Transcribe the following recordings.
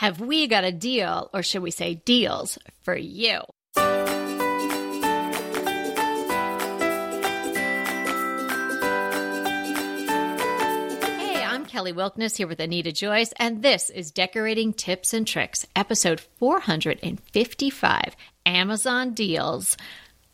have we got a deal, or should we say deals, for you? Hey, I'm Kelly Wilkniss here with Anita Joyce, and this is Decorating Tips and Tricks, episode 455 Amazon Deals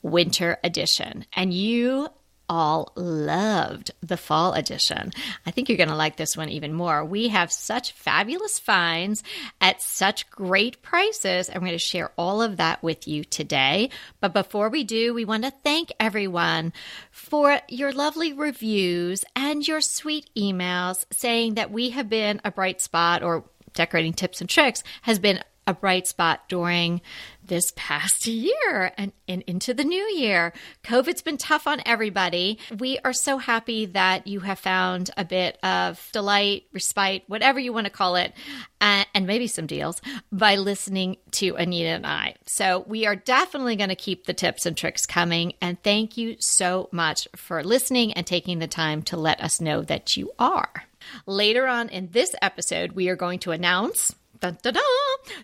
Winter Edition. And you all loved the fall edition. I think you're going to like this one even more. We have such fabulous finds at such great prices. I'm going to share all of that with you today. But before we do, we want to thank everyone for your lovely reviews and your sweet emails saying that we have been a bright spot or decorating tips and tricks has been a bright spot during this past year and, and, into the new year. COVID's been tough on everybody. We are so happy that you have found a bit of delight, respite, whatever you want to call it, uh, and maybe some deals by listening to Anita and I. So we are definitely going to keep the tips and tricks coming. And thank you so much for listening and taking the time to let us know that you are. Later on in this episode, we are going to announce Dun, dun, dun,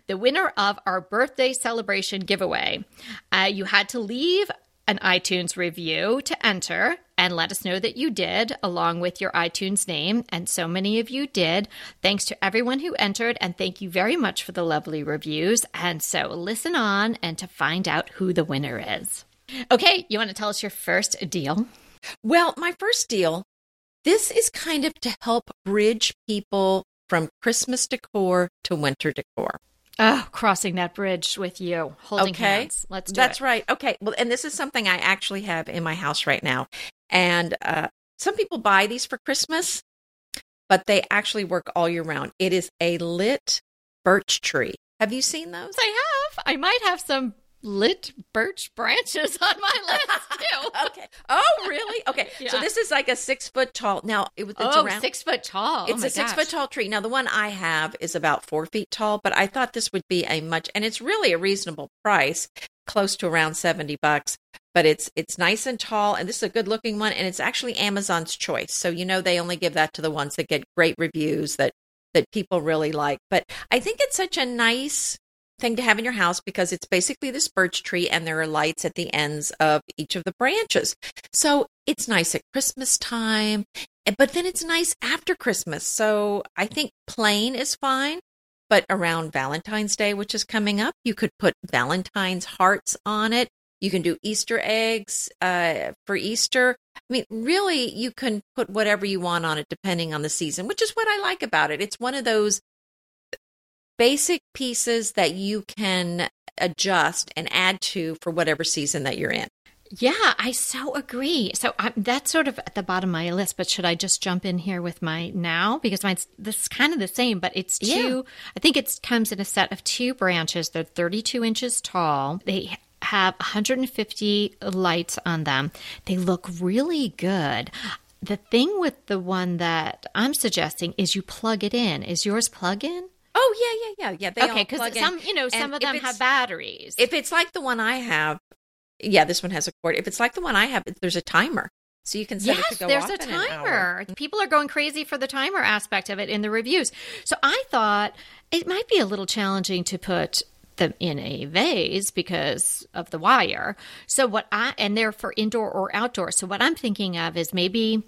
the winner of our birthday celebration giveaway. Uh, you had to leave an iTunes review to enter and let us know that you did, along with your iTunes name. And so many of you did. Thanks to everyone who entered, and thank you very much for the lovely reviews. And so listen on and to find out who the winner is. Okay, you want to tell us your first deal? Well, my first deal, this is kind of to help bridge people from Christmas decor to winter decor. Oh, crossing that bridge with you, holding okay. hands. Let's do it. That's it. right. Okay. Well, and this is something I actually have in my house right now. And uh, some people buy these for Christmas, but they actually work all year round. It is a lit birch tree. Have you seen those? I have. I might have some lit birch branches on my list too. okay. Oh, really? Okay. Yeah. So this is like a six foot tall. Now it was. It's oh, around, six foot tall. Oh it's oh a six foot tall tree. Now the one I have is about four feet tall, but I thought this would be a much, and it's really a reasonable price, close to around seventy bucks. But it's it's nice and tall, and this is a good looking one, and it's actually Amazon's choice. So you know they only give that to the ones that get great reviews that that people really like. But I think it's such a nice thing to have in your house because it's basically this birch tree and there are lights at the ends of each of the branches. So it's nice at Christmas time, eh, but then it's nice after Christmas. So I think plain is fine. But around Valentine's Day, which is coming up, you could put Valentine's hearts on it. You can do Easter eggs uh, for Easter. I mean, really, you can put whatever you want on it depending on the season, which is what I like about it. It's one of those basic pieces that you can adjust and add to for whatever season that you're in. Yeah, I so agree. So I'm, that's sort of at the bottom of my list. But should I just jump in here with my now because mine's this is kind of the same, but it's two. Yeah. I think it comes in a set of two branches. They're 32 inches tall. They have 150 lights on them. They look really good. The thing with the one that I'm suggesting is you plug it in. Is yours plug in? Oh yeah, yeah, yeah, yeah. They okay, because in. some, you know, some And of them have batteries. If it's like the one I have, yeah, this one has a cord. If it's like the one I have, there's a timer, so you can set yes, it to go there's off a in an hour. timer. Mm-hmm. People are going crazy for the timer aspect of it in the reviews. So I thought it might be a little challenging to put them in a vase because of the wire. So what I and they're for indoor or outdoor. So what I'm thinking of is maybe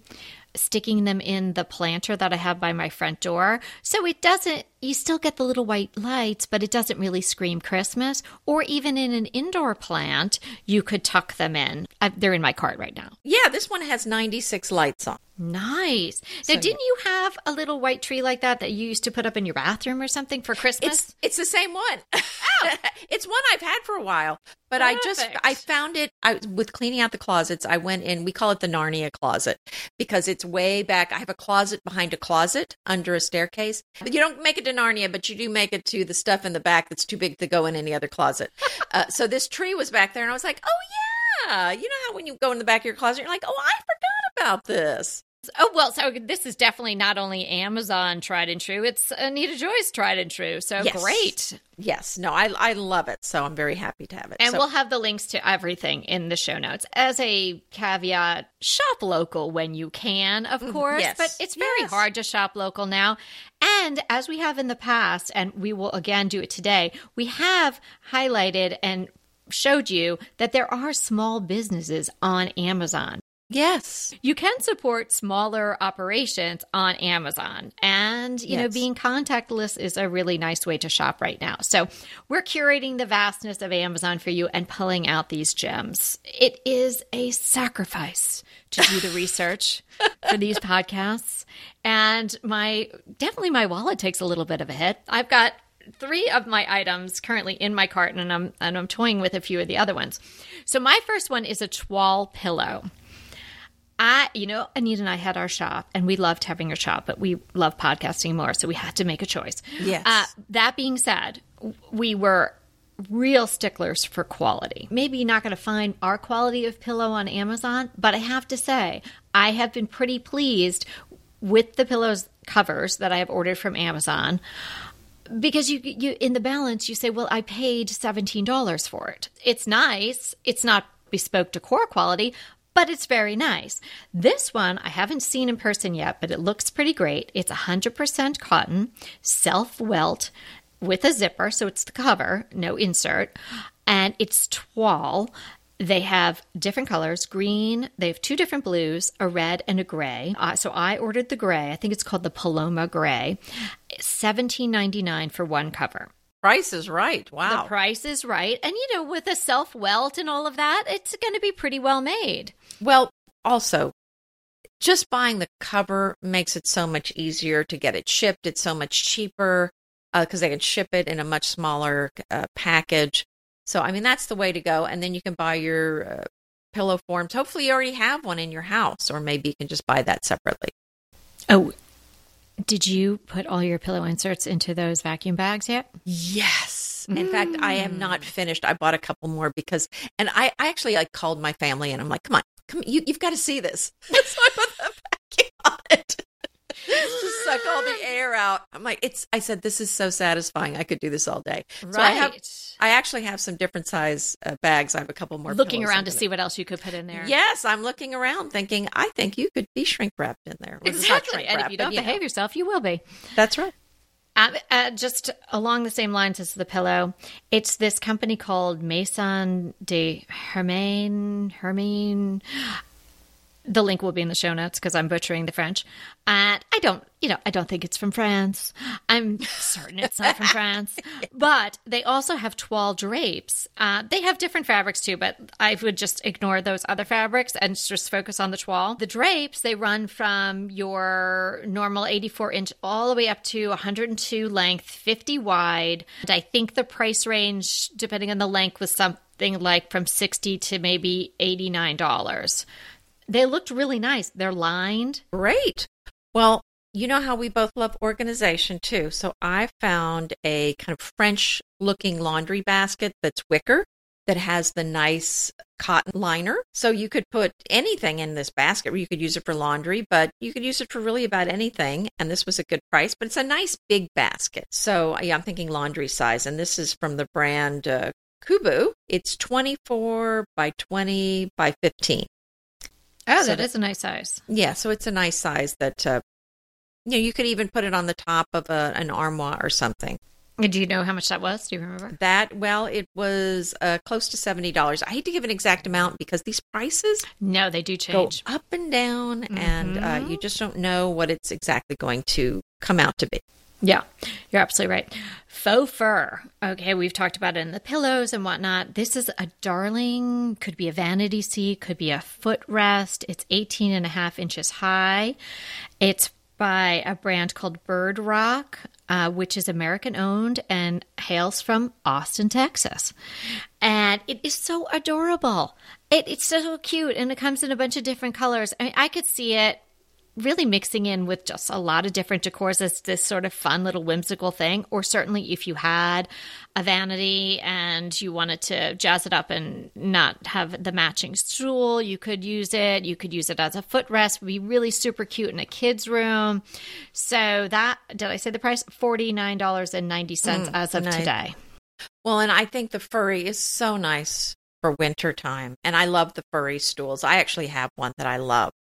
sticking them in the planter that I have by my front door. So it doesn't you still get the little white lights, but it doesn't really scream Christmas. Or even in an indoor plant, you could tuck them in. I, they're in my cart right now. Yeah, this one has 96 lights on. Nice. Now, So- didn't you have a little white tree like that that you used to put up in your bathroom or something for Christmas? It's it's the same one. it's one I've had for a while, but I just I found it I with cleaning out the closets. I went in. We call it the Narnia closet because it's way back. I have a closet behind a closet under a staircase. But you don't make it to Narnia, but you do make it to the stuff in the back that's too big to go in any other closet. uh, so this tree was back there, and I was like, oh yeah, you know how when you go in the back of your closet, you're like, oh, I forgot about this. Oh, well, so this is definitely not only Amazon tried and true, it's Anita Joy's tried and true. So Yes. great. Yes, no, I I love it, so I'm very happy to have it. And So- we'll have the links to everything in the show notes. As a caveat, shop local when you can, of mm-hmm. course, yes. but it's very Yes. hard to shop local now. And as we have in the past, and we will again do it today, we have highlighted and showed you that there are small businesses on Amazon. Yes, You can support smaller operations on Amazon. And, you know, being contactless is a really nice way to shop right now. So we're curating the vastness of Amazon for you and pulling out these gems. It is a sacrifice to do the research for these podcasts. And my, definitely my wallet takes a little bit of a hit. I've got three of my items currently in my cart and I'm, and I'm toying with a few of the other ones. So my first one is a toile pillow. I, you know, Anita and I had our shop, and we loved having a shop, but we love podcasting more, so we had to make a choice. Yes. Uh, that being said, we were real sticklers for quality. Maybe you're not going to find our quality of pillow on Amazon, but I have to say, I have been pretty pleased with the pillows covers that I have ordered from Amazon because you you in the balance you say well i paid $17 for it it's nice it's not bespoke decor quality but it's very nice. This one i haven't seen in person yet but it looks pretty great. It's 100% cotton self welt with a zipper so it's the cover no insert and it's toile they have different colors green they have two different blues a red and a gray. Uh, so i ordered the gray i think it's called the paloma gray 17.99 for one cover price is right. Wow. the price is right and you know with a self welt and all of that it's going to be pretty well made Well, also, just buying the cover makes it so much easier to get it shipped. It's so much cheaper because they can ship it in a much smaller uh, package. So, I mean, that's the way to go. And then you can buy your uh, pillow forms. Hopefully, you already have one in your house, or maybe you can just buy that separately. oh did you put all your pillow inserts into those vacuum bags yet Yes. In fact, I am mm. not finished. I bought a couple more because, and I, I actually like called my family and I'm like, come on, come, you, you've got to see this. so I put the vacuum on it to suck all the air out. I'm like, it's, I said, this is so satisfying. I could do this all day. So I have, I actually have some different size uh, bags. I have a couple more. looking around to see what else you could put in there Yes, I'm looking around thinking, I think you could be shrink wrapped in there. Well, it's not exactly and if you don't know, behave yourself you will be That's right. Uh, uh, just along the same lines as the pillow, it's this company called Maison de Hermain. Hermine. The link will be in the show notes because I'm butchering the French. And I don't, you know, I don't think it's from France. I'm certain it's not from France. But they also have toile drapes. Uh, they have different fabrics too, but I would just ignore those other fabrics and just focus on the toile. The drapes, they run from your normal 84 inch all the way up to 102 length, 50 wide. And I think the price range, depending on the length, was something like from 60 to maybe $89. They looked really nice. They're lined. Great. Well, you know how we both love organization too. So I found a kind of French looking laundry basket that's wicker that has the nice cotton liner. So you could put anything in this basket. You could use it for laundry, but you could use it for really about anything. And this was a good price, but it's a nice big basket. So yeah, I'm thinking laundry size. And this is from the brand uh, Kouboo. It's 24 by 20 by 15. Oh, So that that- is a nice size. Yeah, so it's a nice size that uh, you know you could even put it on the top of a, an armoire or something. And Do you know how much that was? Do you remember? That well, it was uh, close to seventy dollars. I hate to give an exact amount because these prices No, they do go change. up and down, and uh, you just don't know what it's exactly going to come out to be. Yeah, you're absolutely right. Faux fur. Okay, we've talked about it in the pillows and whatnot. This is a darling, could be a vanity seat, could be a footrest. It's 18 and a half inches high. It's by a brand called Bird Rock, uh, which is American owned and hails from Austin, Texas. And it is so adorable. It, it's so cute and it comes in a bunch of different colors. I mean, I could see it really mixing in with just a lot of different decors as this sort of fun little whimsical thing. Or certainly if you had a vanity and you wanted to jazz it up and not have the matching stool, you could use it. You could use it as a footrest, would be really super cute in a kid's room. So that, did I say the price? $49.90 mm, as of nice. today. Well, and I think the furry is so nice for winter time. And I love the furry stools. I actually have one that I love.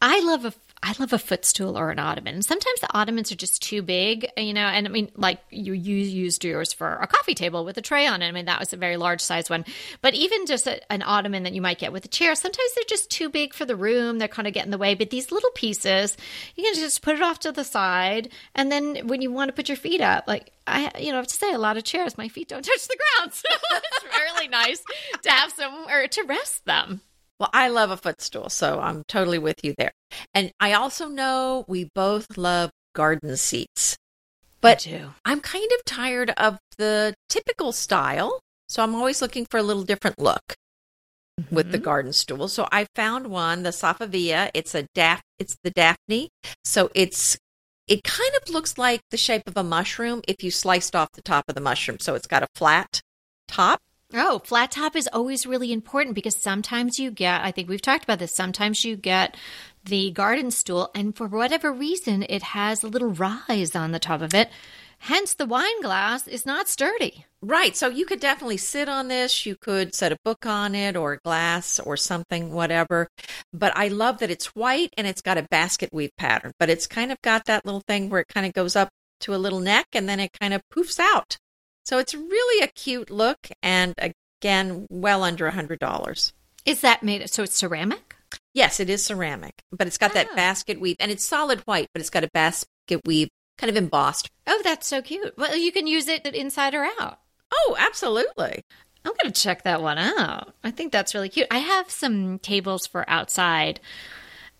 I love a I love a footstool or an ottoman. Sometimes the ottomans are just too big, you know. And I mean, like you, you used yours for a coffee table with a tray on it. I mean, that was a very large size one. But even just a, an ottoman that you might get with a chair, sometimes they're just too big for the room. They're kind of getting in the way. But these little pieces, you can just put it off to the side, and then when you want to put your feet up, like I, you know, I have to say, a lot of chairs, my feet don't touch the ground, so it's really nice to have somewhere to rest them. Well, I love a footstool, so I'm totally with you there. And I also know we both love garden seats. But I'm kind of tired of the typical style, so I'm always looking for a little different look mm-hmm. with the mm-hmm. garden stool. So I found one, the Safavieh. It's a daph it's the Daphne. So it's it kind of looks like the shape of a mushroom if you sliced off the top of the mushroom. So it's got a flat top Oh, flat top is always really important because sometimes you get, I think we've talked about this, sometimes you get the garden stool, and for whatever reason, it has a little rise on the top of it. Hence, the wine glass is not sturdy. Right. So you could definitely sit on this. You could set a book on it or a glass or something, whatever. But I love that it's white and it's got a basket weave pattern, but it's kind of got that little thing where it kind of goes up to a little neck and then it kind of poofs out. So it's really a cute look and again, well under a $100. Is that made so it's ceramic? Yes, it is ceramic, but it's got oh. that basket weave and it's solid white, but it's got a basket weave kind of embossed. Oh, that's so cute. Well, you can use it inside or out. Oh, absolutely. I'm going to check that one out. I think that's really cute. I have some tables for outside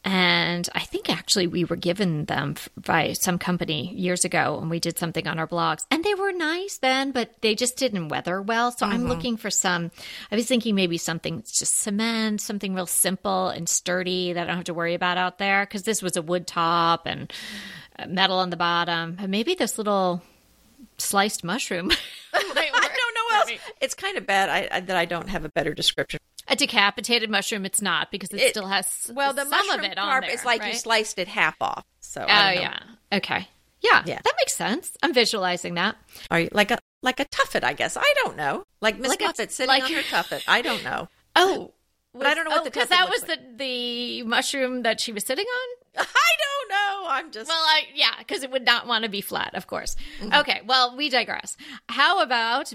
and I think actually we were given them by some company years ago and we did something on our blogs. And they were nice then, but they just didn't weather well. So I'm mm-hmm. looking for some, I was thinking maybe something just cement, something real simple and sturdy that I don't have to worry about out there. Because this was a wood top and metal on the bottom. And maybe this little sliced mushroom. I don't know else. It's kind of bad I, I, that I don't have a better description a decapitated mushroom, it's not because it, it still has well the some of it on there. It's like right? you sliced it half off. So oh yeah, okay, yeah, yeah, that makes sense. I'm visualizing that. Are you like a like a tuffet? I guess I don't know. Like Miss like Muffet sitting like, on her tuffet. I don't know. Oh, but I don't know what oh, the because that was like. the the mushroom that she was sitting on. I don't know. I'm just well, I yeah, because it would not want to be flat, of course. Mm-hmm. Okay, well, we digress. How about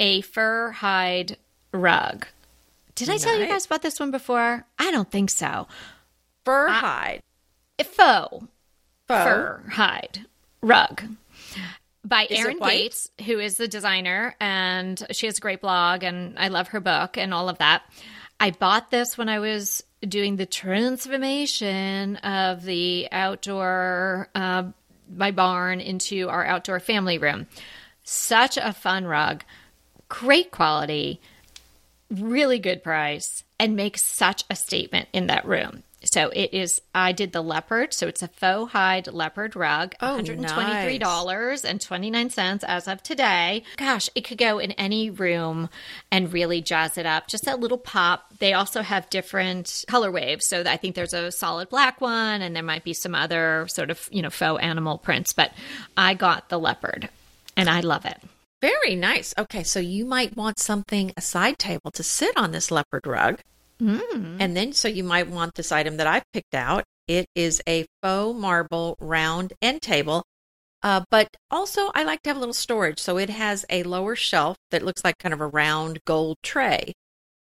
a fur hide rug? Did I tell you guys about this one before? I don't think so. Fur hide. faux. Faux. Fur hide rug by Erin Gates, who is the designer, and she has a great blog, and I love her book and all of that. I bought this when I was doing the transformation of the outdoor, uh, my barn into our outdoor family room. Such a fun rug, great quality really good price and makes such a statement in that room. So it is. I did the leopard, so it's a faux hide leopard rug, oh, one hundred and twenty three dollars and twenty nine cents as of today. Gosh, it could go in any room and really jazz it up. Just that little pop. They also have different color waves, so I think there's a solid black one, and there might be some other sort of you know faux animal prints. But I got the leopard, and I love it. Very nice. Okay, so you might want something, a side table to sit on this leopard rug. Mm. And then, so you might want this item that I've picked out. It is a faux marble round end table. Uh, but also, I like to have a little storage. So it has a lower shelf that looks like kind of a round gold tray.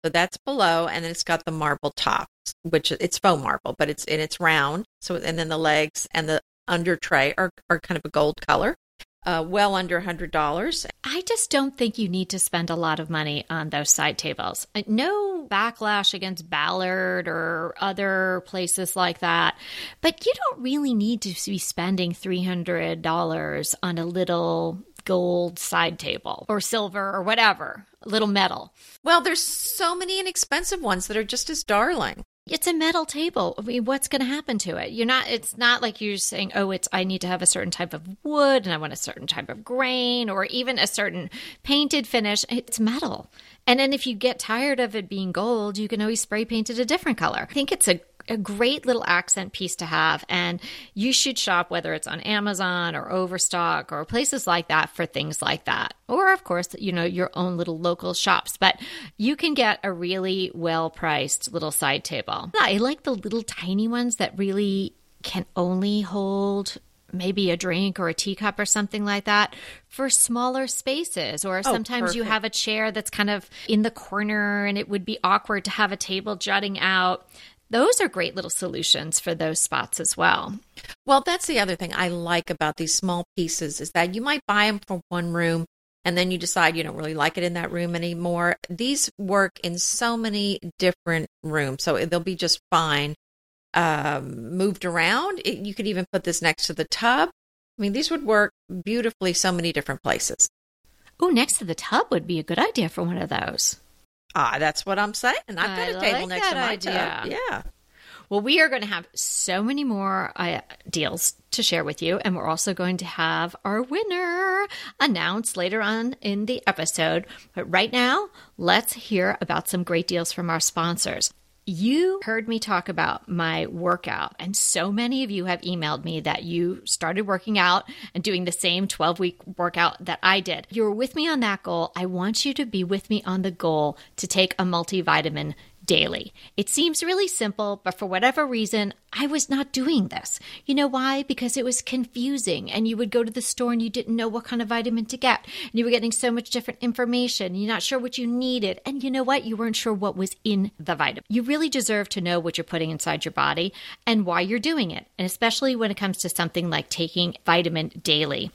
So that's below, and then it's got the marble top, which it's faux marble, but it's and it's round. So and then the legs and the under tray are, are kind of a gold color uh, well under $100. I just don't think you need to spend a lot of money on those side tables. Uh, no backlash against Ballard or other places like that, but you don't really need to be spending $300 on a little gold side table or silver or whatever, little metal. Well, there's so many inexpensive ones that are just as darling. It's a metal table. I mean, what's going to happen to it? You're not, it's not like you're saying, oh, it's, I need to have a certain type of wood and I want a certain type of grain or even a certain painted finish. It's metal. And then if you get tired of it being gold, you can always spray paint it a different color. I think it's a a great little accent piece to have. And you should shop whether it's on Amazon or Overstock or places like that for things like that. Or, of course, you know, your own little local shops. But you can get a really well priced little side table. I like the little tiny ones that really can only hold maybe a drink or a teacup or something like that for smaller spaces or oh, sometimes you have a chair that's kind of in the corner and it would be awkward to have a table jutting out those are great little solutions for those spots as well. Well, that's the other thing I like about these small pieces is that you might buy them for one room and then you decide you don't really like it in that room anymore. These work in so many different rooms, so they'll be just fine um, moved around. It, you could even put this next to the tub. I mean, these would work beautifully so many different places. Oh, next to the tub would be a good idea for one of those. Ah, that's what I'm saying. and I've got I a table like next to my idea. tub. Yeah. Well, we are going to have so many more uh, deals to share with you, and we're also going to have our winner announced later on in the episode. But right now, let's hear about some great deals from our sponsors. You heard me talk about my workout, and so many of you have emailed me that you started working out and doing the same 12 week workout that I did. You're with me on that goal. I want you to be with me on the goal to take a multivitamin daily. It seems really simple, but for whatever reason, I was not doing this. You know why? Because it was confusing and you would go to the store and you didn't know what kind of vitamin to get. And you were getting so much different information. You're not sure what you needed. And you know what? You weren't sure what was in the vitamin. You really deserve to know what you're putting inside your body and why you're doing it. And especially when it comes to something like taking vitamin daily.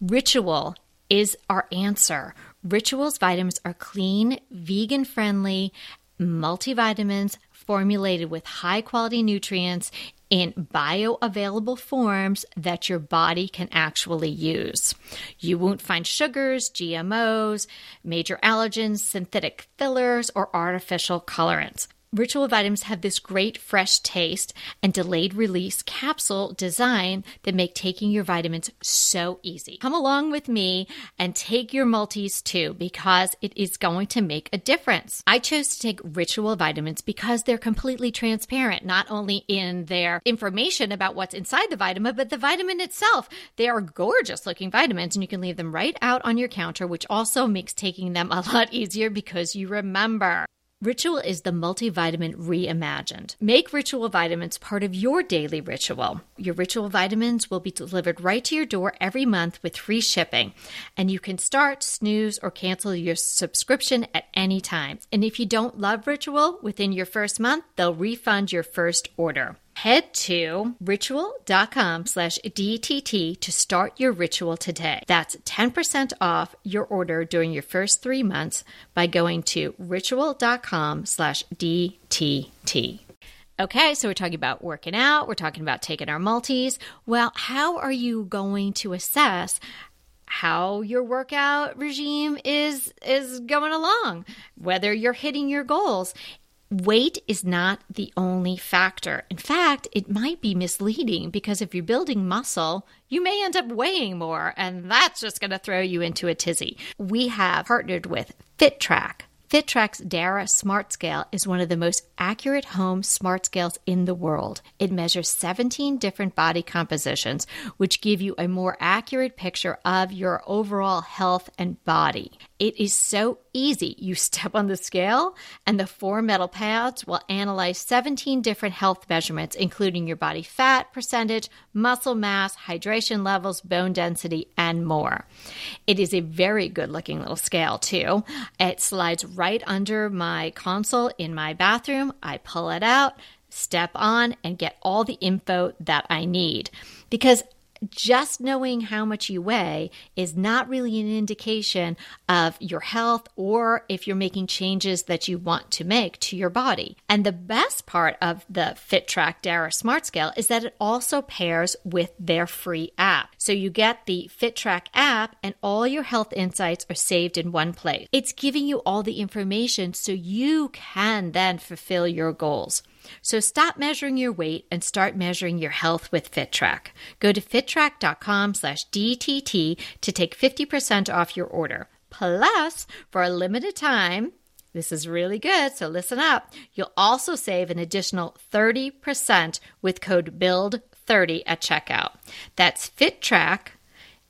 Ritual is our answer. Rituals vitamins are clean, vegan friendly, multivitamins formulated with high quality nutrients in bioavailable forms that your body can actually use. You won't find sugars, GMOs, major allergens, synthetic fillers, or artificial colorants. Ritual vitamins have this great fresh taste and delayed release capsule design that make taking your vitamins so easy. Come along with me and take your multis too because it is going to make a difference. I chose to take Ritual vitamins because they're completely transparent, not only in their information about what's inside the vitamin, but the vitamin itself. They are gorgeous looking vitamins and you can leave them right out on your counter, which also makes taking them a lot easier because you remember. Ritual is the multivitamin reimagined. Make Ritual vitamins part of your daily ritual. Your Ritual vitamins will be delivered right to your door every month with free shipping, and you can start, snooze, or cancel your subscription at any time. And if you don't love Ritual within your first month, they'll refund your first order. Head to ritual.com slash DTT to start your ritual today. That's 10% off your order during your first three months by going to ritual.com slash DTT. Okay, so we're talking about working out, we're talking about taking our multis. Well, how are you going to assess how your workout regime is is going along whether you're hitting your goals Weight is not the only factor. In fact, it might be misleading because if you're building muscle, you may end up weighing more, and that's just going to throw you into a tizzy. We have partnered with FitTrack FitTrack's Dara Smart Scale is one of the most accurate home smart scales in the world. It measures 17 different body compositions, which give you a more accurate picture of your overall health and body. It is so easy. You step on the scale, and the four metal pads will analyze 17 different health measurements, including your body fat percentage, muscle mass, hydration levels, bone density, and more. It is a very good looking little scale, too. It slides right under my console in my bathroom. I pull it out, step on, and get all the info that I need. Because just knowing how much you weigh is not really an indication of your health or if you're making changes that you want to make to your body. And the best part of the FitTrack Dara Smart Scale is that it also pairs with their free app. So you get the FitTrack app and all your health insights are saved in one place. It's giving you all the information so you can then fulfill your goals. So stop measuring your weight and start measuring your health with FitTrack. Go to fittrack.com slash DTT to take 50% off your order. Plus, for a limited time, this is really good, so listen up. You'll also save an additional 30% with code BUILD30 at checkout. That's FitTrack,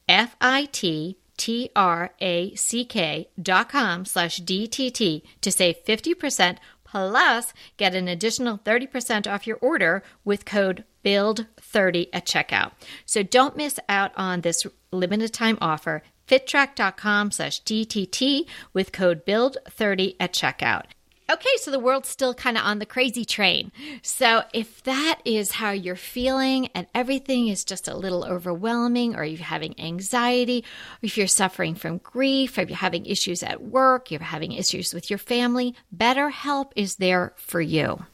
F I T T R A C K dot com slash DTT to save 50% plus get an additional 30% off your order with code BUILD30 at checkout. So don't miss out on this limited time offer. FitTrack.com slash DTT with code BUILD30 at checkout. Okay, so the world's still kind of on the crazy train. So if that is how you're feeling and everything is just a little overwhelming, or you're having anxiety, or if you're suffering from grief, or if you're having issues at work, you're having issues with your family, BetterHelp is there for you.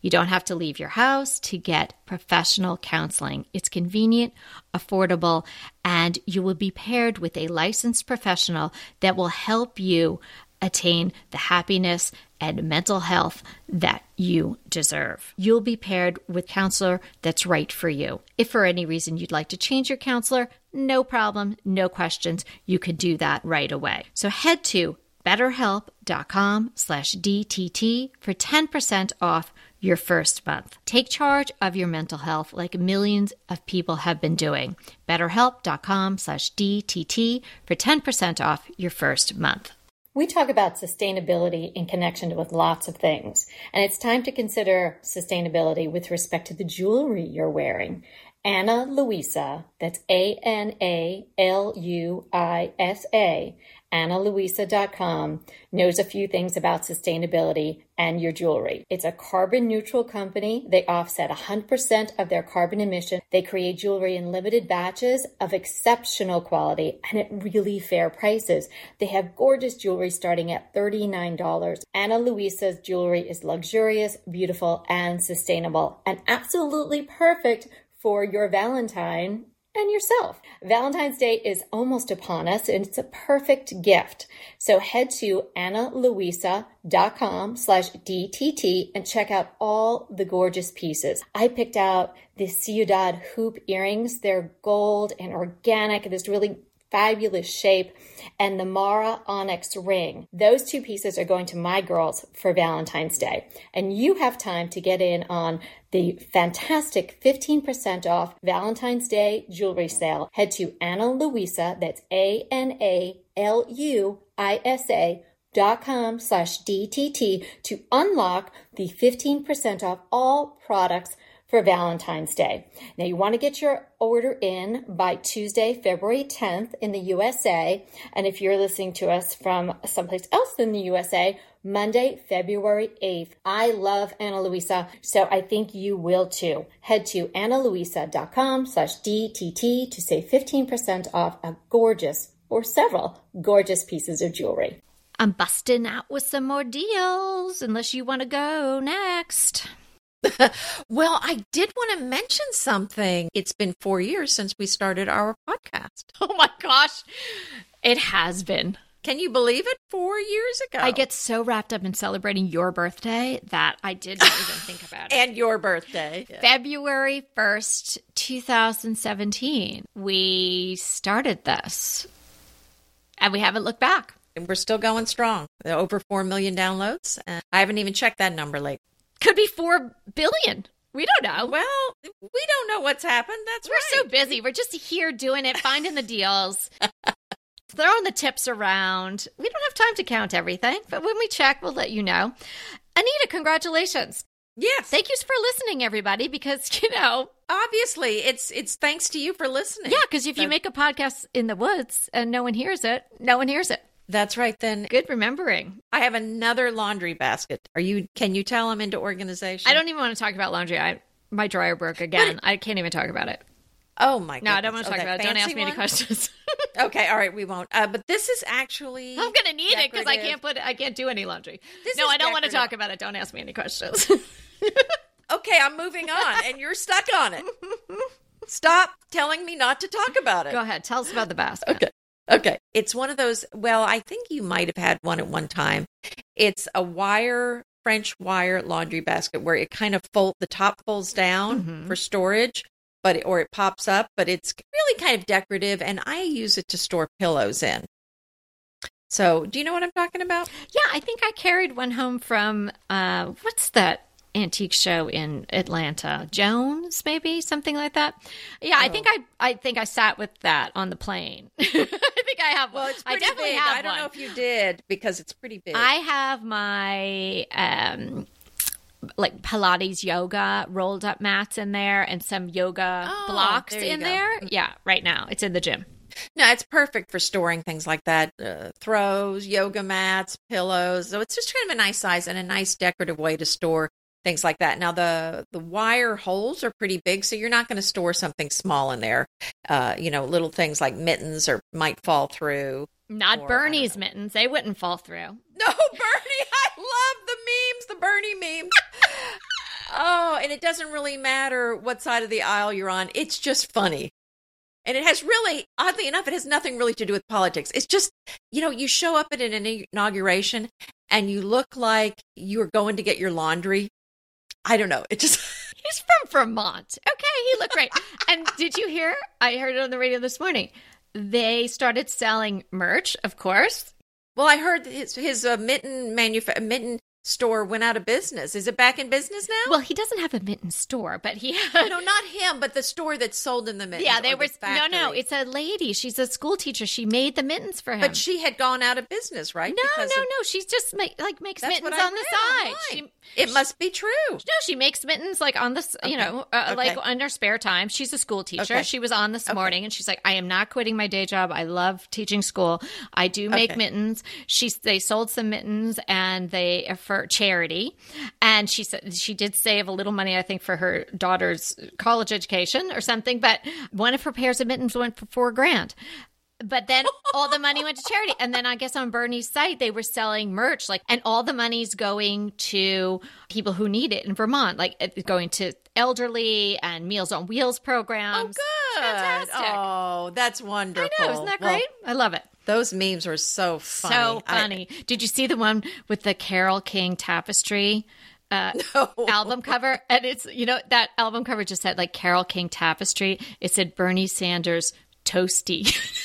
You don't have to leave your house to get professional counseling. It's convenient, affordable, and you will be paired with a licensed professional that will help you attain the happiness and mental health that you deserve. You'll be paired with counselor that's right for you. If for any reason you'd like to change your counselor, no problem, no questions. You can do that right away. So head to betterhelp.com slash DTT for 10% off your first month. Take charge of your mental health like millions of people have been doing. betterhelp.com slash DTT for 10% off your first month. We talk about sustainability in connection with lots of things, and it's time to consider sustainability with respect to the jewelry you're wearing. Ana Luisa, that's A N A L U I S A, AnaLuisa.com, knows a few things about sustainability and your jewelry. It's a carbon neutral company. They offset 100% of their carbon emission. They create jewelry in limited batches of exceptional quality and at really fair prices. They have gorgeous jewelry starting at $39. Ana Luisa's jewelry is luxurious, beautiful, and sustainable, and absolutely perfect for your Valentine and yourself. Valentine's Day is almost upon us and it's a perfect gift. So head to analuisa.com slash DTT and check out all the gorgeous pieces. I picked out the Ciudad hoop earrings. They're gold and organic. This really fabulous shape, and the Mara Onyx ring. Those two pieces are going to my girls for Valentine's Day. And you have time to get in on the fantastic 15% off Valentine's Day jewelry sale. Head to Ana Luisa, that's A N A L U I S A dot com slash DTT to unlock the 15% off all products for Valentine's Day. Now, you want to get your order in by Tuesday, February 10th in the USA. And if you're listening to us from someplace else than the USA, Monday, February 8th. I love Ana Luisa, so I think you will too. Head to analuisa.com slash DTT to save 15% off a gorgeous or several gorgeous pieces of jewelry. I'm busting out with some more deals unless you want to go next. well, I did want to mention something. It's been four years since we started our podcast. Oh my gosh, it has been. Can you believe it? Four years ago. I get so wrapped up in celebrating your birthday that I didn't even think about it. And your birthday. Yeah. February 1st, 2017, we started this. And we haven't looked back. And we're still going strong. Over 4 million downloads. And I haven't even checked that number lately. Could be 4 billion. We don't know. Well, we don't know what's happened. That's We're right. so busy. We're just here doing it, finding the deals, throwing the tips around. We don't have time to count everything, but when we check, we'll let you know. Anita, congratulations. Yes. Thank you for listening, everybody, because, you know, obviously it's it's thanks to you for listening. Yeah, because if you make a podcast in the woods and no one hears it, no one hears it. That's right. Then good remembering. I have another laundry basket. Are you? Can you tell I'm into organization? I don't even want to talk about laundry. I my dryer broke again. I can't even talk about it. Oh my! God. No, I don't want to talk oh, about it. Don't ask me one? any questions. okay, all right, we won't. Uh, but this is actually. I'm gonna need decorative. it because I can't put. I can't do any laundry. This no, I don't decorative. want to talk about it. Don't ask me any questions. okay, I'm moving on, and you're stuck on it. Stop telling me not to talk about it. Go ahead. Tell us about the basket. Okay. Okay. It's one of those, well, I think you might have had one at one time. It's a wire French wire laundry basket where it kind of fold the top folds down Mhm. for storage, but it, or it pops up, but it's really kind of decorative, and I use it to store pillows in. So, do you know what I'm talking about? Yeah, I think I carried one home from uh, what's that antique show in Atlanta? Jones, maybe something like that. Yeah, I think I I think I sat with that on the plane. I think I have. Well, it's I definitely big. have I don't one. know if you did because it's pretty big. I have my um like Pilates yoga rolled up mats in there and some yoga Oh, blocks there in go. there. Yeah, right now it's in the gym. No, it's perfect for storing things like that uh, throws, yoga mats, pillows. So it's just kind of a nice size and a nice decorative way to store things like that. Now, the, the wire holes are pretty big, so you're not going to store something small in there. Uh, you know, little things like mittens or might fall through. Not Or, Bernie's mittens; they wouldn't fall through. No, Bernie, I love the memes, the Bernie memes. oh, and it doesn't really matter what side of the aisle you're on. It's just funny. And it has really, oddly enough, it has nothing really to do with politics. It's just, you know, you show up at an inauguration and you look like you're going to get your laundry. I don't know. It just, He's from Vermont. Okay, he looked great. and did you hear? I heard it on the radio this morning. They started selling merch, of course. well, I heard his, his uh, mitten manufa- mitten store went out of business. Is it back in business now? Well, he doesn't have a mitten store, but he no, not him, but the store that sold in the mittens. Yeah, they were the no, no. It's a lady. She's a school teacher. She made the mittens for him. But she had gone out of business, right? no, no, of- no. She's just make, like makes That's mittens on the side. She, It must be true. no, she makes mittens like on this, you Okay. know, uh, Okay. like on her spare time. She's a school teacher. Okay. She was on this morning, and she's like, "I am not quitting my day job. I love teaching school. I do make mittens." She's they sold some mittens, and they uh, for charity, and she said she did save a little money, I think, for her daughter's college education or something. But one of her pairs of mittens went for four grand. But then all the money went to charity. And then I guess on Bernie's site, they were selling merch, like, and all the money's going to people who need it in Vermont, like it's going to elderly and Meals on Wheels programs. Oh, good. fantastic. Oh, that's wonderful. I know, isn't that Well, great? I love it. those memes were so funny. So I- funny. Did you see the one with the Carole King tapestry? Uh, No. album cover and it's you know that album cover just said like Carole King tapestry it said Bernie Sanders toasty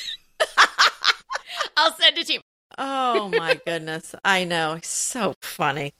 I'll send it to you Oh my goodness! I know, so funny,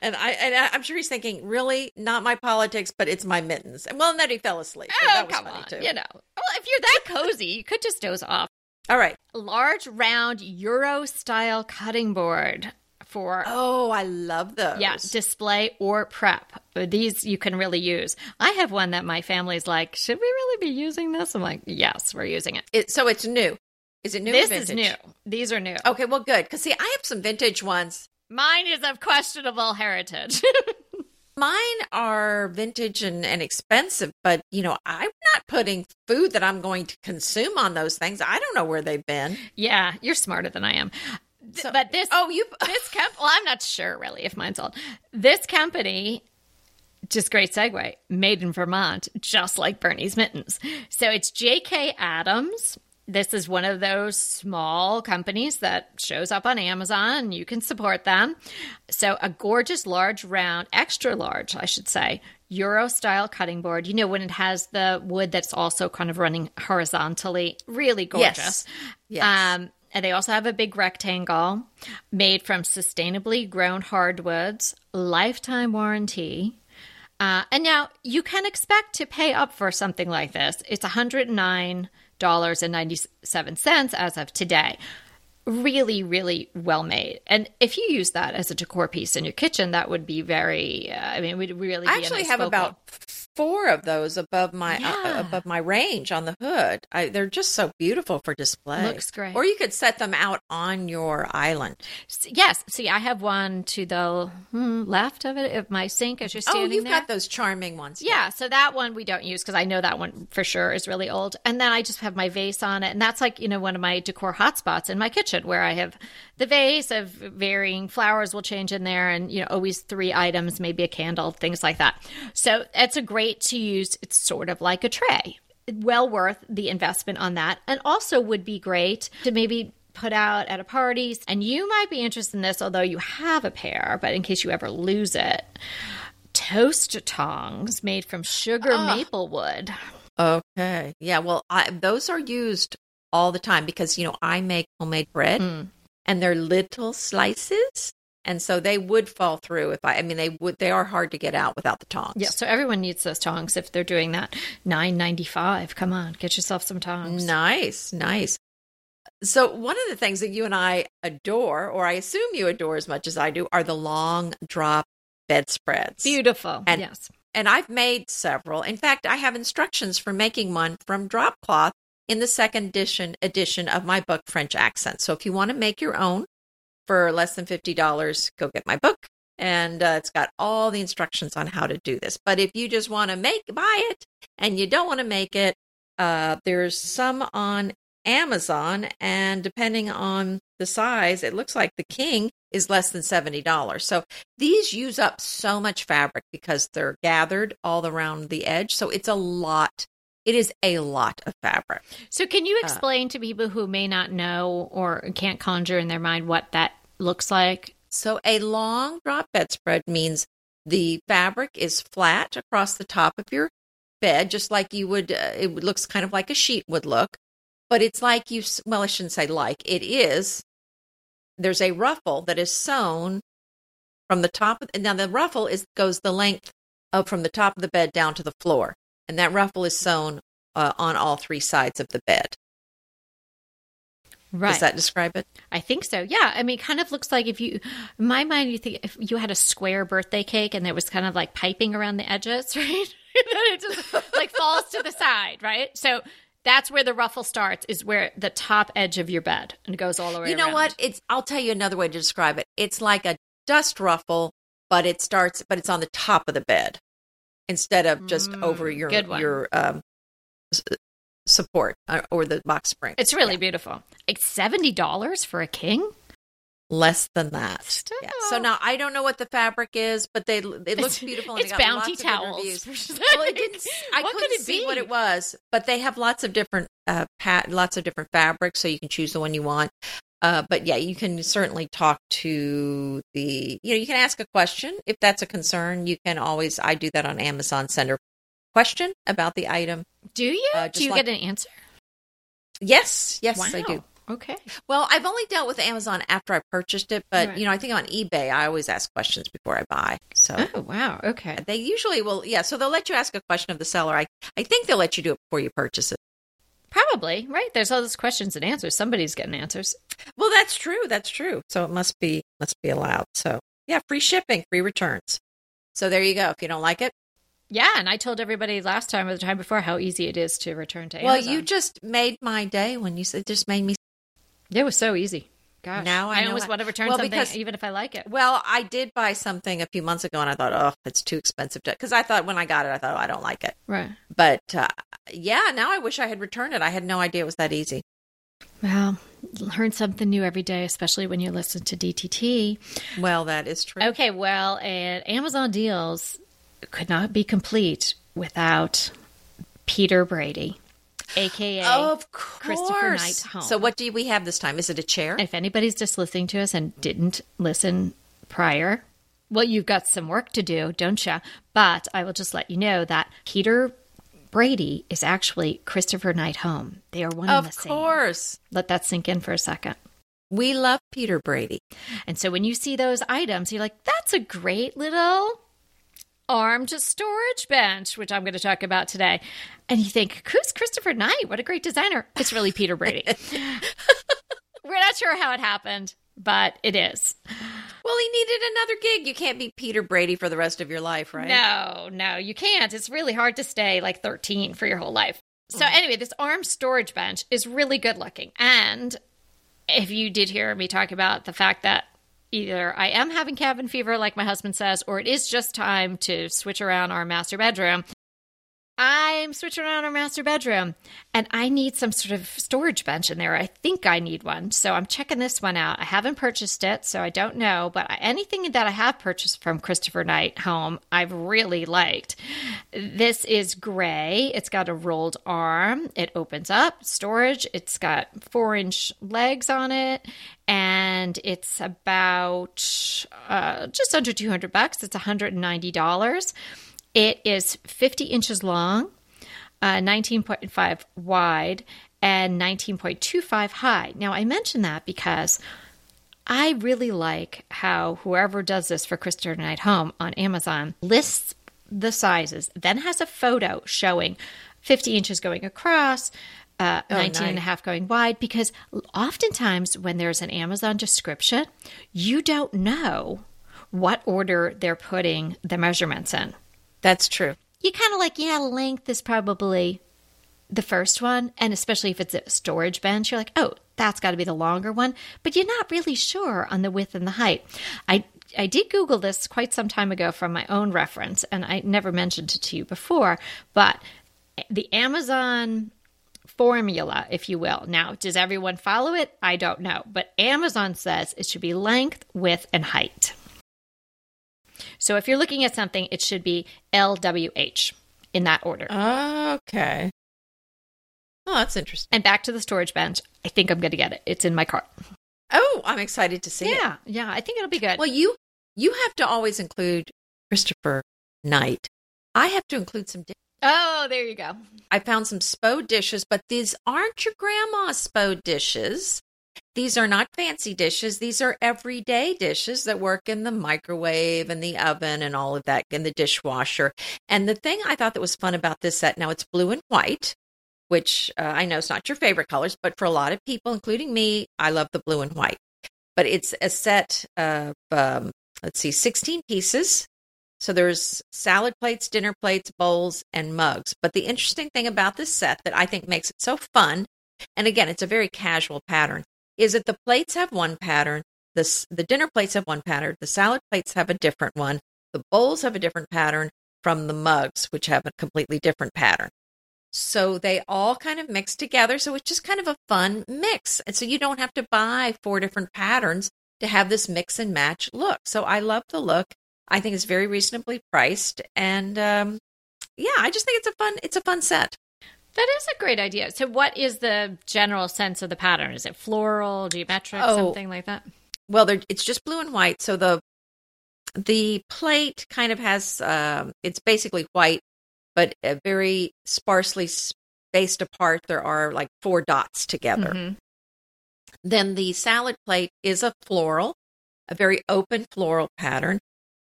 and I and I- I'm sure he's thinking, really, not my politics, but it's my mittens. And well, and then he fell asleep. but Oh, that was come funny on. too. You know. Well, if you're that cozy, you could just doze off. All right. Large, round Euro style cutting board for Oh, I love those. yeah, display or prep. Uh, these you can really use. I have one that my family's like, should we really be using this? I'm like, yes, we're using it. It, so it's new. Is it new? or this is new. These are new. Okay, well, good. Because see, I have some vintage ones. Mine is of questionable heritage. Mine are vintage and, and expensive, but you know, I'm not putting food that I'm going to consume on those things. I don't know where they've been. yeah, you're smarter than I am. So- but this Oh, you. this comp well, I'm not sure really if mine's old. This company just great segue, made in Vermont, just like Bernie's mittens. So it's JK Adams. This is one of those small companies that shows up on Amazon. You can support them. So a gorgeous, large, round, extra large, I should say, Euro style cutting board. You know, when it has the wood that's also kind of running horizontally, really gorgeous. Yes. Yes. Um, and they also have a big rectangle made from sustainably grown hardwoods, lifetime warranty. Uh, and now you can expect to pay up for something like this. It's $109.97 as of today. Really, really well made. And if you use that as a decor piece in your kitchen, that would be very, uh, I mean, it would really be I actually nice have focal. about four of those above my uh, above my range on the hood. I, they're just so beautiful for display. Looks great. Or you could set them out on your island. Yes. See, I have one to the hmm, left of it of my sink as you're standing. Oh, you've there. got those charming ones. Yeah, so that one we don't use because I know that one for sure is really old. And then I just have my vase on it, and that's like you know one of my decor hotspots in my kitchen where I have the vase of varying flowers will change in there, and you know always three items, maybe a candle, things like that. So it's a great to use. It's sort of like a tray. Well worth the investment on that, and also would be great to maybe put out at a party. And you might be interested in this, although you have a pair, but in case you ever lose it. Toast tongs made from sugar Ah. maple wood. Okay. Yeah. Well, I, those are used all the time because, you know, I make homemade bread Mm. And they're little slices. And so they would fall through if I, I mean, they would, they are hard to get out without the tongs. Yeah, so everyone needs those tongs if they're doing that. Nine ninety five. Come on, get yourself some tongs. Nice. Nice. So, one of the things that you and I adore, or I assume you adore as much as I do, are the long drop bedspreads. Beautiful. And- yes. and I've made several. In fact, I have instructions for making one from drop cloth in the second edition edition of my book French Accent. So if you want to make your own for less than $50, go get my book and uh, it's got all the instructions on how to do this. But if you just want to make buy it and you don't want to make it, uh, there's some on Amazon and depending on the size, it looks like the king is less than $70. So these use up so much fabric because they're gathered all around the edge. So it's a lot. It is a lot of fabric. So can you Uh, explain to people who may not know or can't conjure in their mind what that looks like? So a long drop bedspread means the fabric is flat across the top of your bed, just like you would, uh, it looks kind of like a sheet would look. But it's like you, well, I shouldn't say like, it is. There's a ruffle that is sewn from the top. Of, now the ruffle is goes the length of from the top of the bed down to the floor, and that ruffle is sewn uh, on all three sides of the bed. Right. Does that describe it? I think so. Yeah. I mean, it kind of looks like if you, in my mind, you think if you had a square birthday cake and there was kind of like piping around the edges, right? then it just like falls to the side, right? So that's where the ruffle starts, is where the top edge of your bed and it goes all the way You know around. what? It's I'll tell you another way to describe it. It's like a dust ruffle, but it starts but it's on the top of the bed instead of just Mm, over your your um support uh, or the box spring. It's really Yeah. beautiful. It's $70 for a king? less than that. Still. Yeah. So now I don't know what the fabric is, but they it looks beautiful. And It's bounty towels. Well, it didn't. I what couldn't could see be? what it was, but they have lots of different uh, pat, lots of different fabrics, so you can choose the one you want. Uh, but yeah, you can certainly talk to the. You know, you can ask a question if that's a concern. You can always. I do that on Amazon. Send a question about the item. Do you? Uh, do you like- get an answer? Yes, yes, I do. Okay. Well, I've only dealt with Amazon after I purchased it, but Right. you know, I think on eBay I always ask questions before I buy. So Oh, wow. Okay. They usually will, yeah. So they'll let you ask a question of the seller. I, I think they'll let you do it before you purchase it. Probably, right? There's all those questions and answers. Somebody's getting answers. Well, that's true. That's true. So it must be must be allowed. So yeah, free shipping, free returns. So there you go. If you don't like it, Yeah, and I told everybody last time or the time before how easy it is to return to well, Amazon. you just made my day when you said just made me. It was so easy. Gosh. Now I know always want to return Well, something because- even if I like it. Well, I did buy something a few months ago, and I thought, oh, it's too expensive because I thought when I got it, I thought oh, I don't like it. Right. But uh, yeah, now I wish I had returned it. I had no idea it was that easy. Well, learn something new every day, especially when you listen to DTT. Well, that is true. Okay, well, and Amazon deals could not be complete without Peter Brady, aka Of course. Christopher Knight Home. So what do we have this time? Is it a chair? if anybody's just listening to us and didn't listen prior, well, you've got some work to do, don't you? But I will just let you know that Peter Brady is actually Christopher Knight Home. They are one and the same. Of course. Let that sink in for a second. We love Peter Brady. And so when you see those items, you're like, that's a great little armed storage bench, which I'm going to talk about today. And you think, who's Christopher Knight? What a great designer. It's really Peter Brady. We're not sure how it happened, but it is. Well, he needed another gig. You can't be Peter Brady for the rest of your life, right? No, no, you can't. It's really hard to stay like 13 for your whole life. So, mm. anyway, this arm storage bench is really good looking. And if you did hear me talk about the fact that either I am having cabin fever, like my husband says, or it is just time to switch around our master bedroom, I'm switching around our master bedroom and I need some sort of storage bench in there. I think I need one. So I'm checking this one out. I haven't purchased it, so I don't know. But anything that I have purchased from Christopher Knight Home, I've really liked. This is gray. It's got a rolled arm. It opens up, storage. It's got four inch legs on it. And it's about uh, just under 200 bucks. It's $190. It is 50 inches long, uh, 19.5 wide, and 19.25 high. Now, I mention that because I really like how whoever does this for Christopher Knight Home on Amazon lists the sizes, then has a photo showing 50 inches going across, uh, oh, 19 nice. and a half going wide because oftentimes when there's an Amazon description, you don't know what order they're putting the measurements in. That's true. You kind of like, yeah, length is probably the first one. And especially if it's a storage bench, you're like, oh, that's got to be the longer one. But you're not really sure on the width and the height. I I did Google this quite some time ago from my own reference, and I never mentioned it to you before, but the Amazon formula, if you will. Now, does everyone follow it? I don't know. But Amazon says it should be length, width, and height. So if you're looking at something, it should be LWH in that order. Okay. Oh, that's interesting. And back to the storage bench. I think I'm going to get it. It's in my cart. Oh, I'm excited to see yeah, it. Yeah, yeah, I think it'll be good. Well, you you have to always include Christopher Knight. I have to include some. oh, there you go. I found some Spode dishes, but these aren't your grandma's Spode dishes. These are not fancy dishes. These are everyday dishes that work in the microwave and the oven and all of that in the dishwasher. And the thing I thought that was fun about this set, now it's blue and white, which uh, I know is not your favorite colors, but for a lot of people, including me, I love the blue and white. But it's a set of, um, let's see, 16 pieces. So there's salad plates, dinner plates, bowls, and mugs. But the interesting thing about this set that I think makes it so fun, and again, it's a very casual pattern, is that the plates have one pattern, the, the dinner plates have one pattern, the salad plates have a different one, the bowls have a different pattern from the mugs, which have a completely different pattern. So they all kind of mix together. So it's just kind of a fun mix. And so you don't have to buy four different patterns to have this mix and match look. So I love the look. I think it's very reasonably priced. And um, yeah, I just think it's a fun, it's a fun set. That is a great idea. So, what is the general sense of the pattern? Is it floral, geometric, oh, something like that? Well, it's just blue and white. So the the plate kind of has um, it's basically white, but very sparsely spaced apart. There are like four dots together. Mm-hmm. Then the salad plate is a floral, a very open floral pattern.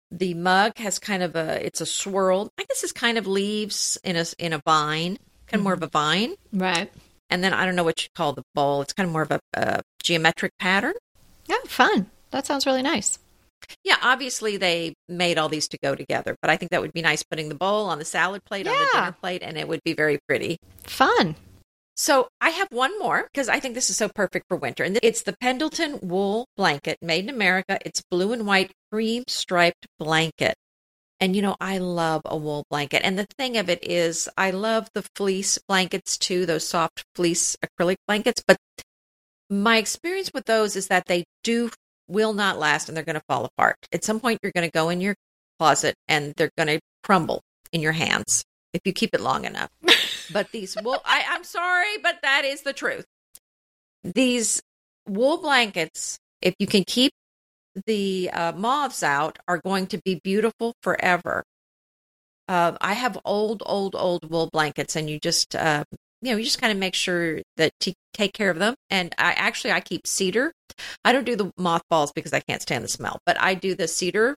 The mug has kind of a it's a swirl. I guess it's kind of leaves in a in a vine kind of more of mm-hmm. a vine. Right. And then I don't know what you call the bowl. It's kind of more of a, a geometric pattern. Yeah, fun. That sounds really nice. Yeah, obviously they made all these to go together, but I think that would be nice putting the bowl on the salad plate yeah. on the dinner plate, and it would be very pretty. Fun. So I have one more because I think this is so perfect for winter, and it's the Pendleton wool blanket made in America. It's blue and white cream striped blanket. And you know, I love a wool blanket. And the thing of it is, I love the fleece blankets too, those soft fleece acrylic blankets. But my experience with those is that they do will not last and they're going to fall apart. At some point, you're going to go in your closet and they're going to crumble in your hands if you keep it long enough. but these wool, I, I'm sorry, but that is the truth. These wool blankets, if you can keep the uh, moths out are going to be beautiful forever. Uh, I have old, old, old wool blankets, and you just, uh, you know, you just kind of make sure that to take care of them. And I actually, I keep cedar. I don't do the mothballs because I can't stand the smell, but I do the cedar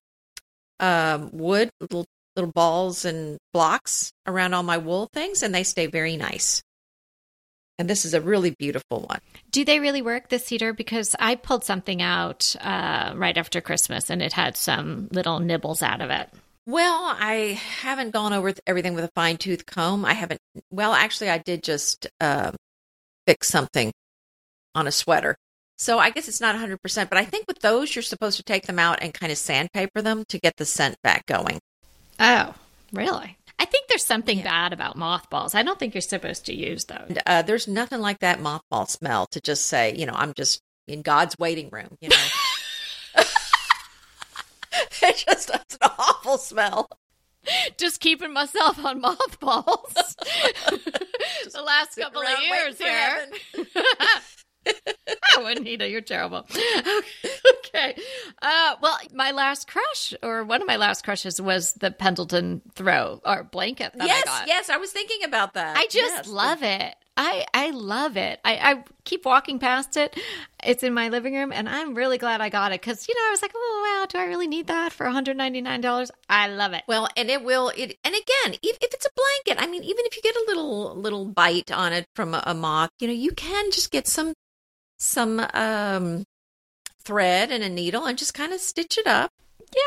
um, wood, little little balls and blocks around all my wool things, and they stay very nice. And this is a really beautiful one. Do they really work, the cedar? Because I pulled something out uh, right after Christmas and it had some little nibbles out of it. Well, I haven't gone over everything with a fine tooth comb. I haven't, well, actually, I did just uh, fix something on a sweater. So I guess it's not 100%, but I think with those, you're supposed to take them out and kind of sandpaper them to get the scent back going. Oh, really? I think there's something bad about mothballs. I don't think you're supposed to use those. Uh, there's nothing like that mothball smell to just say, you know, I'm just in God's waiting room, you know. it just an awful smell. Just keeping myself on mothballs the last couple of years here. I wouldn't either. You're terrible. okay. Uh, well, my last crush, or one of my last crushes, was the Pendleton throw or blanket that yes, I got. yes, I was thinking about that. I just Yes. love it. I I love it. I, I keep walking past it. It's in my living room, and I'm really glad I got it because you know I was like, oh wow, do I really need that for 199 dollars? I love it. Well, and it will. It and again, if, if it's a blanket, I mean, even if you get a little little bite on it from a, a moth, you know, you can just get some some um thread and a needle and just kind of stitch it up.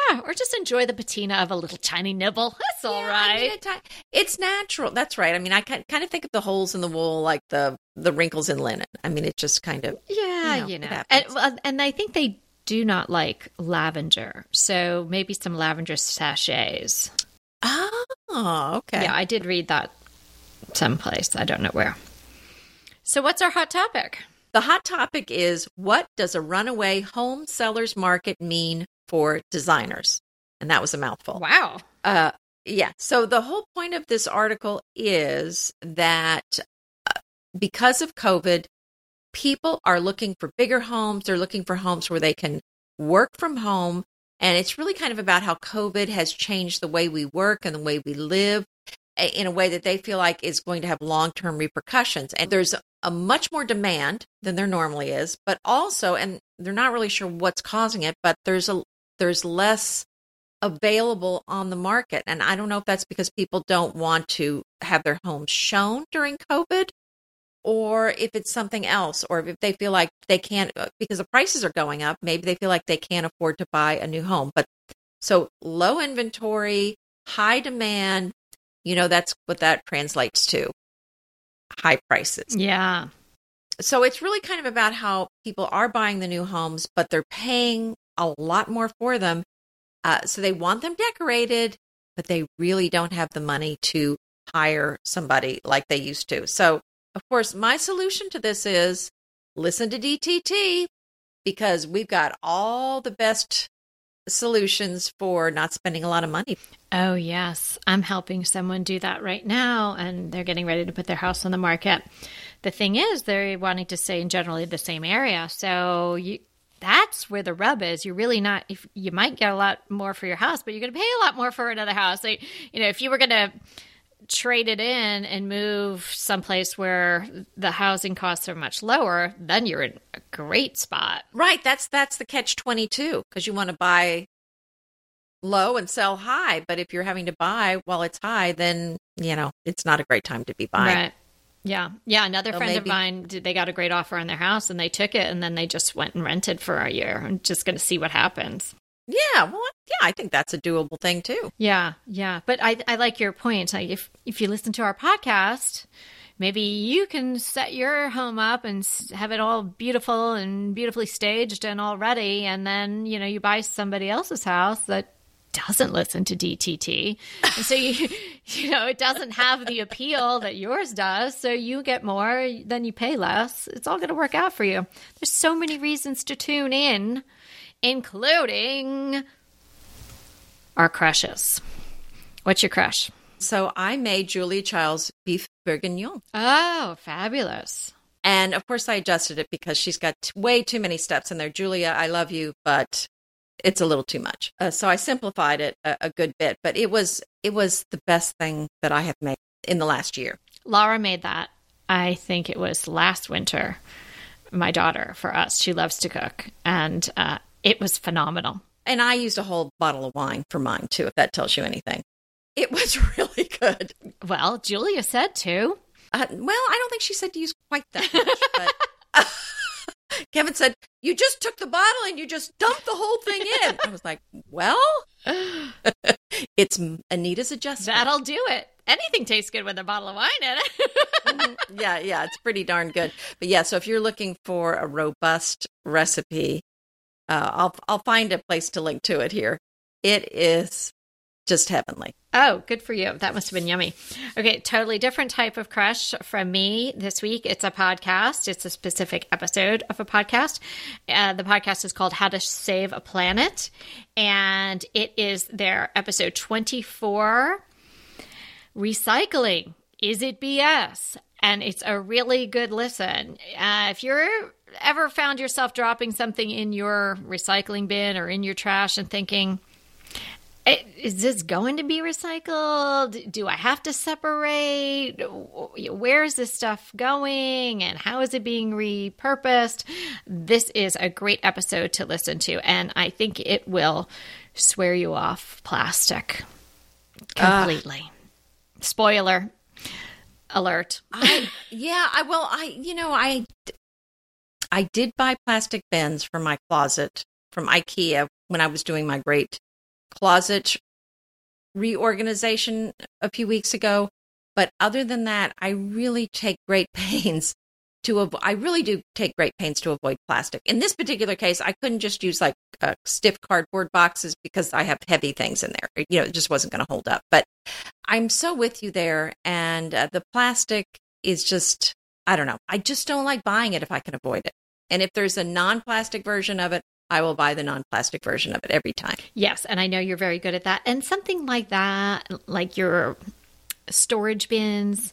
Yeah, or just enjoy the patina of a little tiny nibble. That's all Yeah, right. I mean, it's natural. That's right. I mean, I kind kind of think of the holes in the wool like the the wrinkles in linen. I mean, it just kind of Yeah, you know, you know, and and I think they do not like lavender, so maybe some lavender sachets. oh, okay. Yeah, I did read that someplace. I don't know where. So, what's our hot topic? The hot topic is what does a runaway home sellers market mean for designers? And that was a mouthful. Wow. Uh, yeah. So the whole point of this article is that uh, because of COVID, people are looking for bigger homes. They're looking for homes where they can work from home. And it's really kind of about how COVID has changed the way we work and the way we live in a way that they feel like is going to have long term repercussions. And there's a much more demand than there normally is, but also, and they're not really sure what's causing it, but there's a there's less available on the market. And I don't know if that's because people don't want to have their homes shown during COVID or if it's something else, or if they feel like they can't, uh, because the prices are going up, maybe they feel like they can't afford to buy a new home. But so low inventory, high demand, you know, that's what that translates to high prices. Yeah. So it's really kind of about how people are buying the new homes, but they're paying a lot more for them. Uh, so they want them decorated, but they really don't have the money to hire somebody like they used to. So, of course, my solution to this is listen to DTT because we've got all the best solutions for not spending a lot of money. Oh, yes. I'm helping someone do that right now, and they're getting ready to put their house on the market. The thing is, they're wanting to stay in generally the same area. So you, that's where the rub is. You're really not, if you might get a lot more for your house, but you're going to pay a lot more for another house. So, you know, if you were going to trade it in and move someplace where the housing costs are much lower, then you're in a great spot. Right. That's that's the catch twenty two because you want to buy low and sell high. But if you're having to buy while it's high, then you know it's not a great time to be buying. Right. Yeah. Yeah. Another So friend maybe- of mine, they got a great offer on their house and they took it and then they just went and rented for a year. I'm just going to see what happens. Yeah. Well, yeah. I think that's a doable thing too. Yeah. Yeah. But I, I like your point. Like if, if you listen to our podcast, maybe you can set your home up and have it all beautiful and beautifully staged and all ready. And then, you know, you buy somebody else's house that doesn't listen to DTT. And so you, you know, it doesn't have the appeal that yours does. So you get more, then you pay less. It's all going to work out for you. There's so many reasons to tune in, including our crushes. What's your crush? So I made Julia Child's beef bourguignon. Oh, fabulous. And of course, I adjusted it because she's got t- way too many steps in there. Julia, I love you, but it's a little too much. Uh, so I simplified it a, a good bit, but it was it was the best thing that I have made in the last year. Laura made that. I think it was last winter. My daughter for us. She loves to cook, and uh, it was phenomenal. And I used a whole bottle of wine for mine too, if that tells you anything. It was really good. Well, Julia said to. Uh, well, I don't think she said to use quite that much, but Kevin said, You just took the bottle and you just dumped the whole thing in. I was like, Well, it's Anita's adjustment. That'll do it. Anything tastes good with a bottle of wine in it. yeah, yeah, it's pretty darn good. But yeah, so if you're looking for a robust recipe, uh, I'll I'll find a place to link to it here. It is just heavenly. Oh, good for you. That must have been yummy. Okay, totally different type of crush from me this week. It's a podcast, it's a specific episode of a podcast. Uh, the podcast is called How to Save a Planet, and it is their episode 24 Recycling. Is it BS? And it's a really good listen. Uh, if you're ever found yourself dropping something in your recycling bin or in your trash and thinking, is this going to be recycled? Do I have to separate? Where is this stuff going? And how is it being repurposed? This is a great episode to listen to, and I think it will swear you off plastic completely. Uh, Spoiler alert. I, yeah, I well, I you know, I I did buy plastic bins for my closet from IKEA when I was doing my great closet reorganization a few weeks ago. But other than that, I really take great pains to avoid, I really do take great pains to avoid plastic. In this particular case, I couldn't just use like uh, stiff cardboard boxes because I have heavy things in there. You know, it just wasn't going to hold up. But I'm so with you there. And uh, the plastic is just, I don't know. I just don't like buying it if I can avoid it. And if there's a non plastic version of it, I will buy the non plastic version of it every time. Yes. And I know you're very good at that. And something like that, like your storage bins,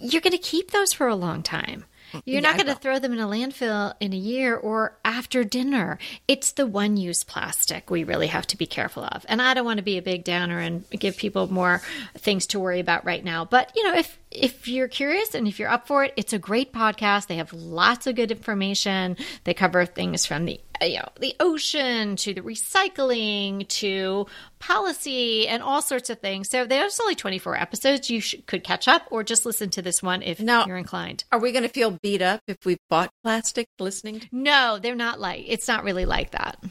you're going to keep those for a long time. You're yeah, not going to throw them in a landfill in a year or after dinner. It's the one use plastic we really have to be careful of. And I don't want to be a big downer and give people more things to worry about right now. But, you know, if if you're curious and if you're up for it, it's a great podcast. They have lots of good information. They cover things from the you know, the ocean to the recycling to policy and all sorts of things. So there's only 24 episodes. You could catch up or just listen to this one if now, you're inclined. Are we going to feel beat up if we bought plastic listening? To- no, they're not like it's not really like that.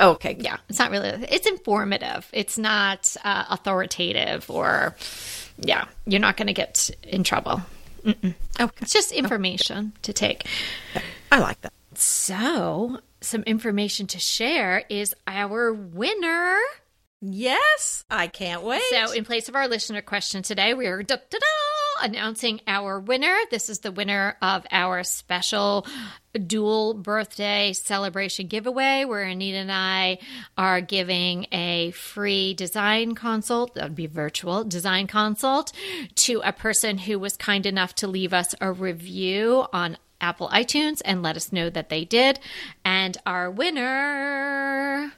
Okay. Yeah, it's not really. It's informative. It's not uh, authoritative or yeah, you're not going to get in trouble. Okay. It's just information okay. to take. I like that. So, some information to share is our winner. Yes, I can't wait. So, in place of our listener question today, we are announcing our winner. This is the winner of our special dual birthday celebration giveaway where Anita and I are giving a free design consult, that would be virtual design consult, to a person who was kind enough to leave us a review on Apple iTunes and let us know that they did. And our winner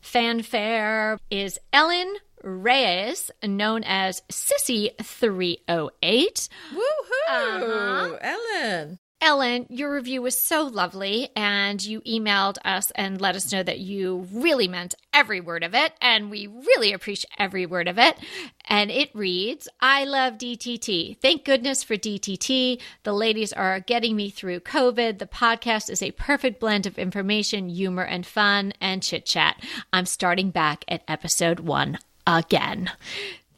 fanfare is Ellen Reyes, known as Sissy308. Woohoo! Uh-huh. Ellen. Ellen, your review was so lovely, and you emailed us and let us know that you really meant every word of it, and we really appreciate every word of it. And it reads I love DTT. Thank goodness for DTT. The ladies are getting me through COVID. The podcast is a perfect blend of information, humor, and fun, and chit chat. I'm starting back at episode one again.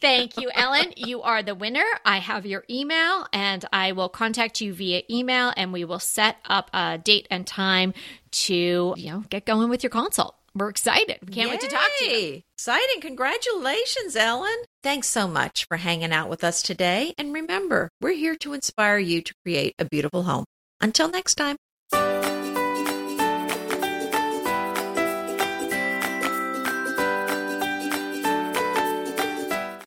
Thank you, Ellen. You are the winner. I have your email and I will contact you via email and we will set up a date and time to, you know, get going with your consult. We're excited. Can't Yay. wait to talk to you. Exciting. Congratulations, Ellen. Thanks so much for hanging out with us today. And remember, we're here to inspire you to create a beautiful home. Until next time.